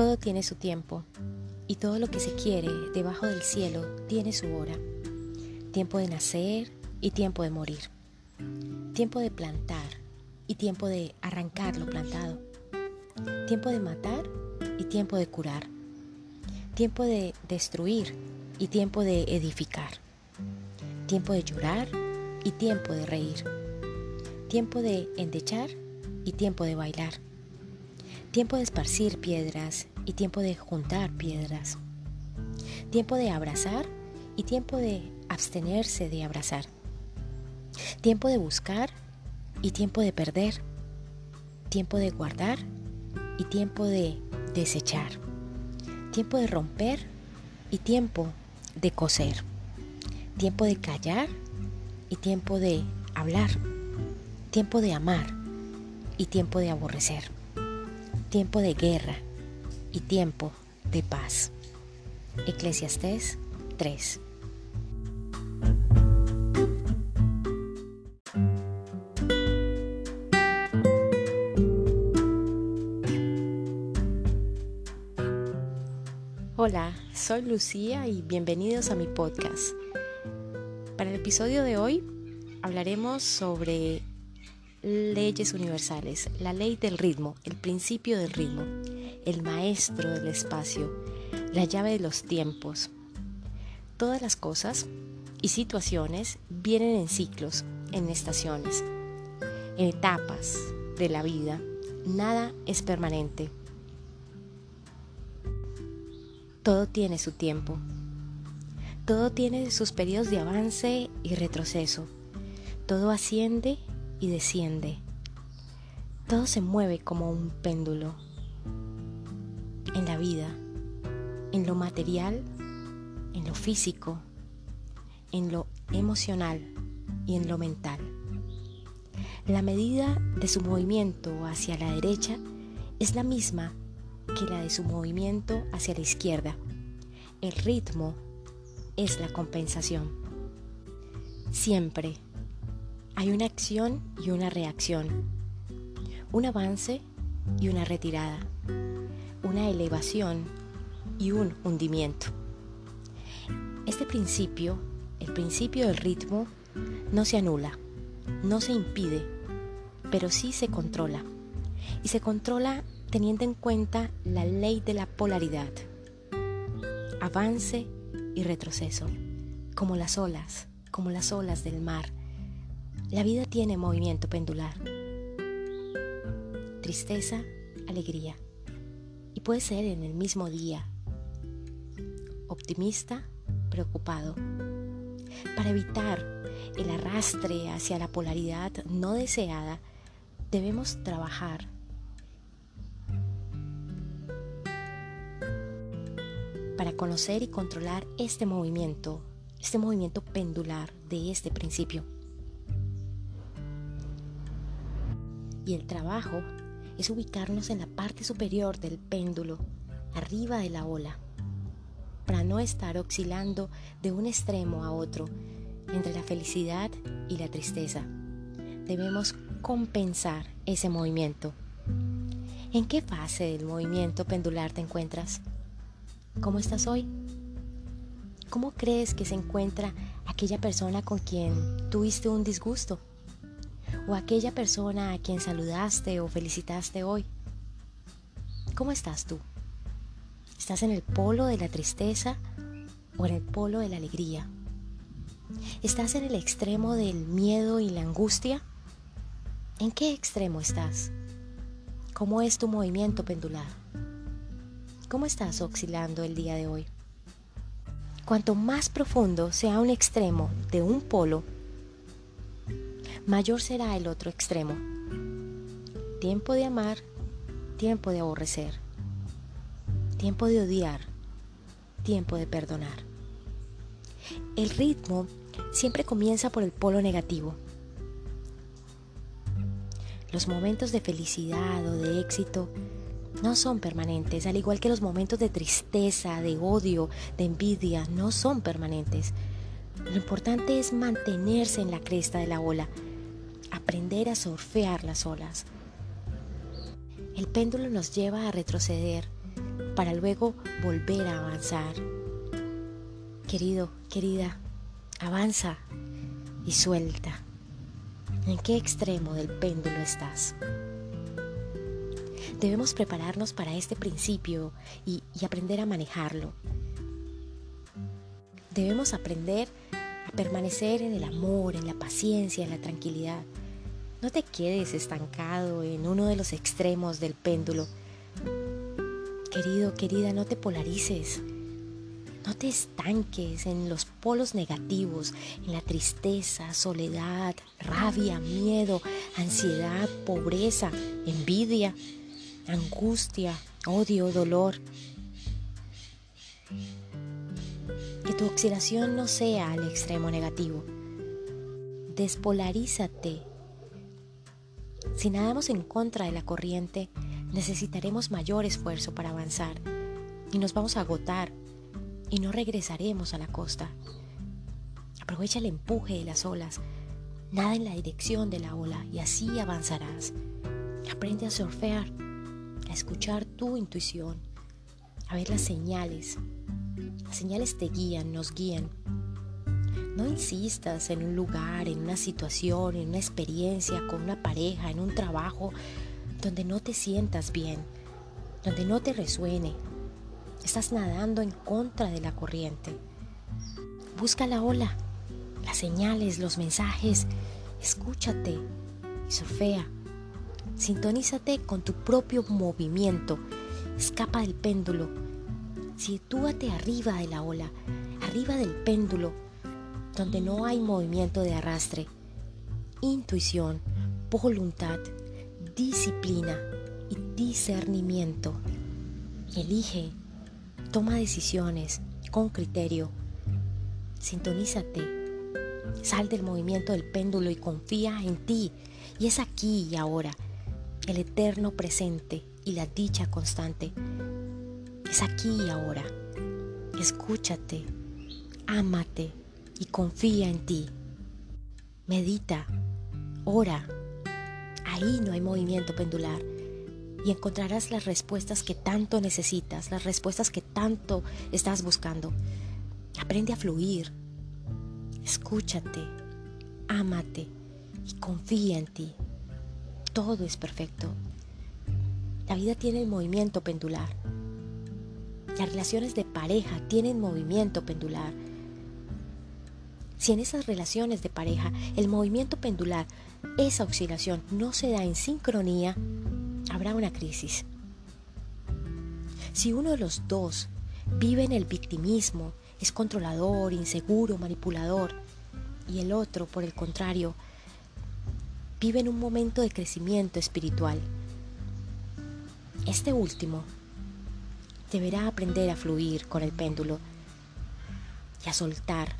Todo tiene su tiempo y todo lo que se quiere debajo del cielo tiene su hora. Tiempo de nacer y tiempo de morir. Tiempo de plantar y tiempo de arrancar lo plantado. Tiempo de matar y tiempo de curar. Tiempo de destruir y tiempo de edificar. Tiempo de llorar y tiempo de reír. Tiempo de endechar y tiempo de bailar. Tiempo de esparcir piedras y tiempo de juntar piedras. Tiempo de abrazar y tiempo de abstenerse de abrazar. Tiempo de buscar y tiempo de perder. Tiempo de guardar y tiempo de desechar. Tiempo de romper y tiempo de coser. Tiempo de callar y tiempo de hablar. Tiempo de amar y tiempo de aborrecer. Tiempo de guerra y tiempo de paz. Eclesiastés 3. Hola, soy Lucía y bienvenidos a mi podcast. Para el episodio de hoy hablaremos sobre leyes universales, la ley del ritmo, el principio del ritmo, el maestro del espacio, la llave de los tiempos. Todas las cosas y situaciones vienen en ciclos, en estaciones, en etapas de la vida. Nada es permanente. Todo tiene su tiempo. Todo tiene sus periodos de avance y retroceso. Todo asciende y desciende. Todo se mueve como un péndulo. En la vida, en lo material, en lo físico, en lo emocional y en lo mental. La medida de su movimiento hacia la derecha es la misma que la de su movimiento hacia la izquierda. El ritmo es la compensación. Siempre hay una acción y una reacción, un avance y una retirada, una elevación y un hundimiento. Este principio, el principio del ritmo, no se anula, no se impide, pero sí se controla. Y se controla teniendo en cuenta la ley de la polaridad, avance y retroceso, como las olas, como las olas del mar. La vida tiene movimiento pendular, tristeza, alegría, y puede ser en el mismo día, optimista, preocupado. Para evitar el arrastre hacia la polaridad no deseada, debemos trabajar para conocer y controlar este movimiento, este movimiento pendular de este principio. Y el trabajo es ubicarnos en la parte superior del péndulo, arriba de la ola, para no estar oscilando de un extremo a otro entre la felicidad y la tristeza. Debemos compensar ese movimiento. ¿En qué fase del movimiento pendular te encuentras? ¿Cómo estás hoy? ¿Cómo crees que se encuentra aquella persona con quien tuviste un disgusto? ¿O aquella persona a quien saludaste o felicitaste hoy? ¿Cómo estás tú? ¿Estás en el polo de la tristeza o en el polo de la alegría? ¿Estás en el extremo del miedo y la angustia? ¿En qué extremo estás? ¿Cómo es tu movimiento pendular? ¿Cómo estás oscilando el día de hoy? Cuanto más profundo sea un extremo de un polo, mayor será el otro extremo. Tiempo de amar, tiempo de aborrecer, tiempo de odiar, tiempo de perdonar. El ritmo siempre comienza por el polo negativo. Los momentos de felicidad o de éxito no son permanentes, al igual que los momentos de tristeza, de odio, de envidia, no son permanentes. Lo importante es mantenerse en la cresta de la ola, aprender a surfear las olas. El péndulo nos lleva a retroceder, para luego volver a avanzar. Querido, querida, avanza y suelta. ¿En qué extremo del péndulo estás? Debemos prepararnos para este principio y, y aprender a manejarlo. Debemos aprender a permanecer en el amor, en la paciencia, en la tranquilidad. No te quedes estancado en uno de los extremos del péndulo. Querido, querida, no te polarices. No te estanques en los polos negativos, en la tristeza, soledad, rabia, miedo, ansiedad, pobreza, envidia, angustia, odio, dolor. Que tu oscilación no sea al extremo negativo. Despolarízate. Si nadamos en contra de la corriente, necesitaremos mayor esfuerzo para avanzar y nos vamos a agotar y no regresaremos a la costa. Aprovecha el empuje de las olas, nada en la dirección de la ola y así avanzarás. Aprende a surfear, a escuchar tu intuición, a ver las señales. Las señales te guían, nos guían. No insistas en un lugar, en una situación, en una experiencia, con una pareja, en un trabajo donde no te sientas bien, donde no te resuene. Estás nadando en contra de la corriente. Busca la ola, las señales, los mensajes. Escúchate y surfea. Sintonízate con tu propio movimiento. Escapa del péndulo. Sitúate arriba de la ola, arriba del péndulo, donde no hay movimiento de arrastre. Intuición, voluntad, disciplina y discernimiento. Elige, toma decisiones con criterio. Sintonízate, sal del movimiento del péndulo y confía en ti. Y es aquí y ahora, el eterno presente y la dicha constante. Es aquí y ahora. Escúchate, ámate y confía en ti. Medita, ora Ahí no hay movimiento pendular y encontrarás las respuestas que tanto necesitas, las respuestas que tanto estás buscando. Aprende a fluir, escúchate, ámate y confía en ti. Todo es perfecto. La vida tiene el movimiento pendular. Las relaciones de pareja tienen movimiento pendular. Si en esas relaciones de pareja el movimiento pendular esa oscilación no se da en sincronía, habrá una crisis. Si uno de los dos vive en el victimismo, es controlador, inseguro, manipulador, y el otro, por el contrario, vive en un momento de crecimiento espiritual, este último deberá aprender a fluir con el péndulo y a soltar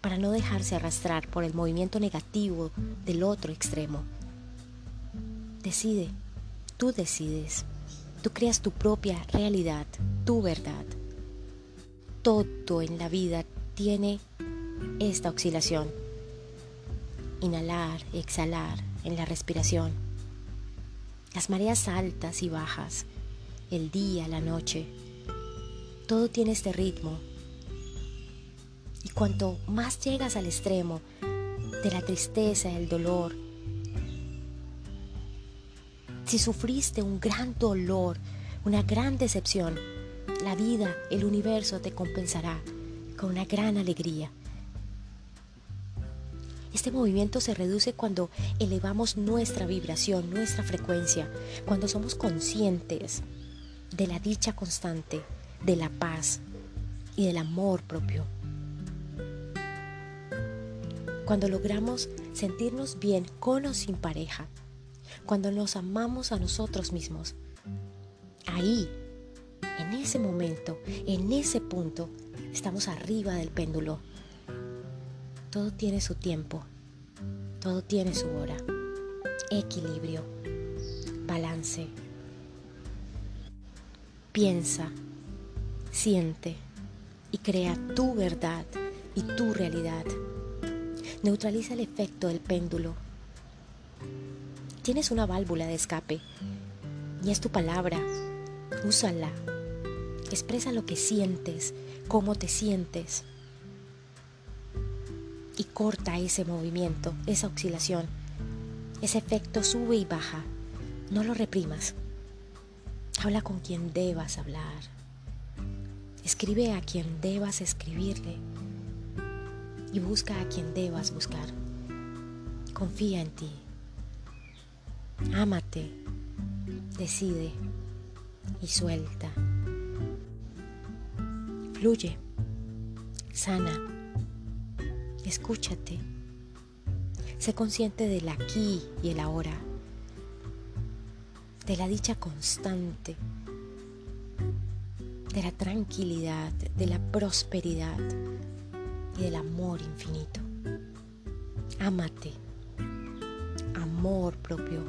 para no dejarse arrastrar por el movimiento negativo del otro extremo. Decide, tú decides, tú creas tu propia realidad, tu verdad. Todo en la vida tiene esta oscilación. Inhalar, exhalar en la respiración. Las mareas altas y bajas, el día, la noche. Todo tiene este ritmo y cuanto más llegas al extremo de la tristeza, el dolor, si sufriste un gran dolor, una gran decepción, la vida, el universo te compensará con una gran alegría. Este movimiento se reduce cuando elevamos nuestra vibración, nuestra frecuencia, cuando somos conscientes de la dicha constante, de la paz y del amor propio cuando logramos sentirnos bien con o sin pareja, cuando nos amamos a nosotros mismos. Ahí, en ese momento, en ese punto, estamos arriba del péndulo. Todo tiene su tiempo, todo tiene su hora. Equilibrio, balance. Piensa, siente y crea tu verdad y tu realidad. Neutraliza el efecto del péndulo. Tienes una válvula de escape y es tu palabra. Úsala. Expresa lo que sientes, cómo te sientes. Y corta ese movimiento, esa oscilación. Ese efecto sube y baja. No lo reprimas. Habla con quien debas hablar. Escribe a quien debas escribirle. Y busca a quien debas buscar. Confía en ti. Ámate. Decide. Y suelta. Fluye. Sana. Escúchate. Sé consciente del aquí y el ahora. De la dicha constante. De la tranquilidad, de la prosperidad y del amor infinito. Ámate. Amor propio.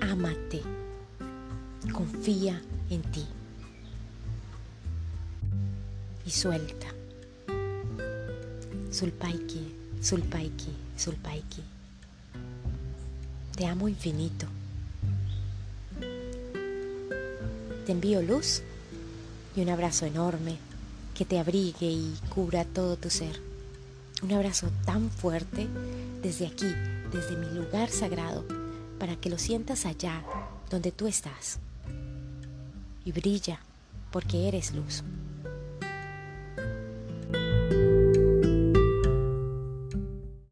Ámate. Confía en ti. y suelta. Sulpaiki, Sulpaiki, Sulpaiki. Te amo infinito. Te envío luz y un abrazo enorme que te abrigue y cubra todo tu ser. Un abrazo tan fuerte desde aquí, desde mi lugar sagrado, para que lo sientas allá donde tú estás. Y brilla porque eres luz.